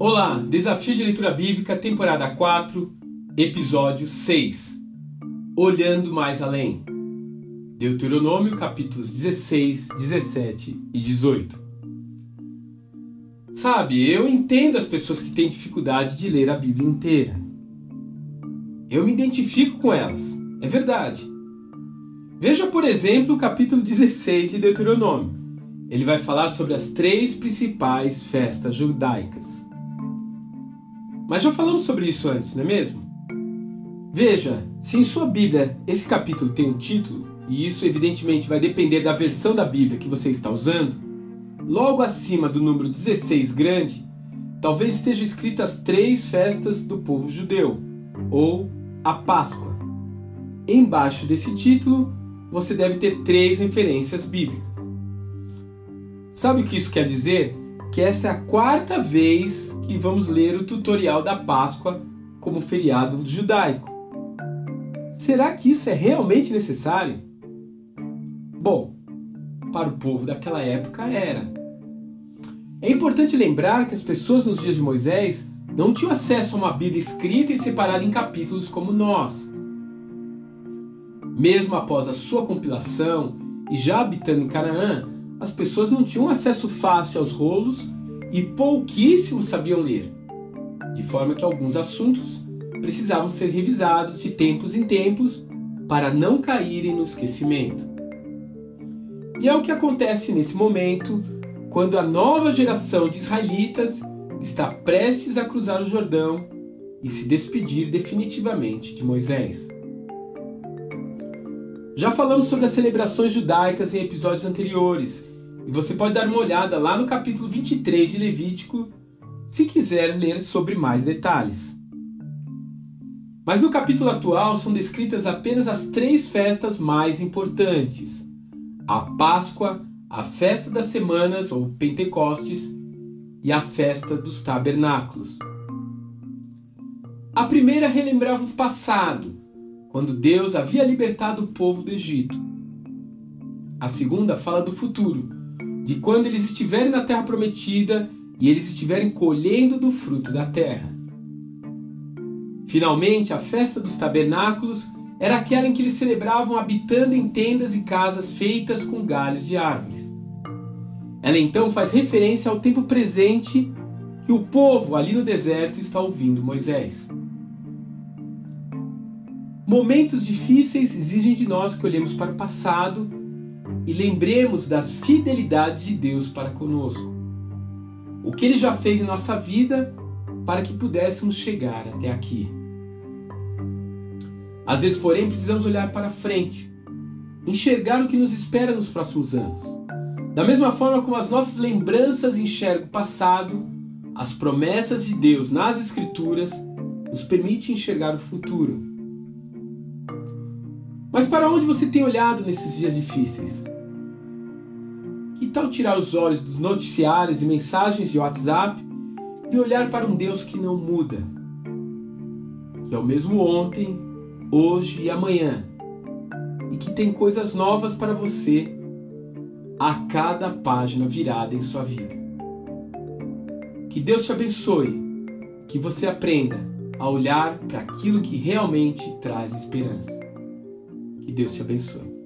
Olá, Desafio de Leitura Bíblica, temporada 4, episódio 6. Olhando mais além. Deuteronômio, capítulos 16, 17 e 18. Sabe, eu entendo as pessoas que têm dificuldade de ler a Bíblia inteira. Eu me identifico com elas, é verdade. Veja, por exemplo, o capítulo 16 de Deuteronômio. Ele vai falar sobre as três principais festas judaicas. Mas já falamos sobre isso antes, não é mesmo? Veja, se em sua Bíblia esse capítulo tem um título, e isso evidentemente vai depender da versão da Bíblia que você está usando, logo acima do número 16 grande, talvez esteja escrito as três festas do povo judeu, ou a Páscoa. Embaixo desse título, você deve ter três referências bíblicas. Sabe o que isso quer dizer? Que essa é a quarta vez e vamos ler o tutorial da Páscoa como feriado judaico. Será que isso é realmente necessário? Bom, para o povo daquela época era. É importante lembrar que as pessoas nos dias de Moisés não tinham acesso a uma Bíblia escrita e separada em capítulos como nós. Mesmo após a sua compilação e já habitando em Canaã, as pessoas não tinham acesso fácil aos rolos e pouquíssimos sabiam ler, de forma que alguns assuntos precisavam ser revisados de tempos em tempos para não caírem no esquecimento. E é o que acontece nesse momento, quando a nova geração de israelitas está prestes a cruzar o Jordão e se despedir definitivamente de Moisés. Já falamos sobre as celebrações judaicas em episódios anteriores e você pode dar uma olhada lá no capítulo 23 de Levítico se quiser ler sobre mais detalhes. Mas no capítulo atual são descritas apenas as três festas mais importantes: a Páscoa, a festa das semanas ou Pentecostes e a festa dos tabernáculos. A primeira relembrava o passado, quando Deus havia libertado o povo do Egito. A segunda fala do futuro, de quando eles estiverem na terra prometida e eles estiverem colhendo do fruto da terra. Finalmente, a festa dos tabernáculos era aquela em que eles celebravam habitando em tendas e casas feitas com galhos de árvores. Ela então faz referência ao tempo presente que o povo ali no deserto está ouvindo Moisés. Momentos difíceis exigem de nós que olhemos para o passado e lembremos das fidelidades de Deus para conosco. O que Ele já fez em nossa vida para que pudéssemos chegar até aqui. Às vezes, porém, precisamos olhar para frente, enxergar o que nos espera nos próximos anos. Da mesma forma como as nossas lembranças enxergam o passado, as promessas de Deus nas Escrituras nos permitem enxergar o futuro. Mas para onde você tem olhado nesses dias difíceis? Que tal tirar os olhos dos noticiários e mensagens de WhatsApp e olhar para um Deus que não muda? Que é o mesmo ontem, hoje e amanhã, e que tem coisas novas para você a cada página virada em sua vida. Que Deus te abençoe, que você aprenda a olhar para aquilo que realmente traz esperança. E Deus te abençoe.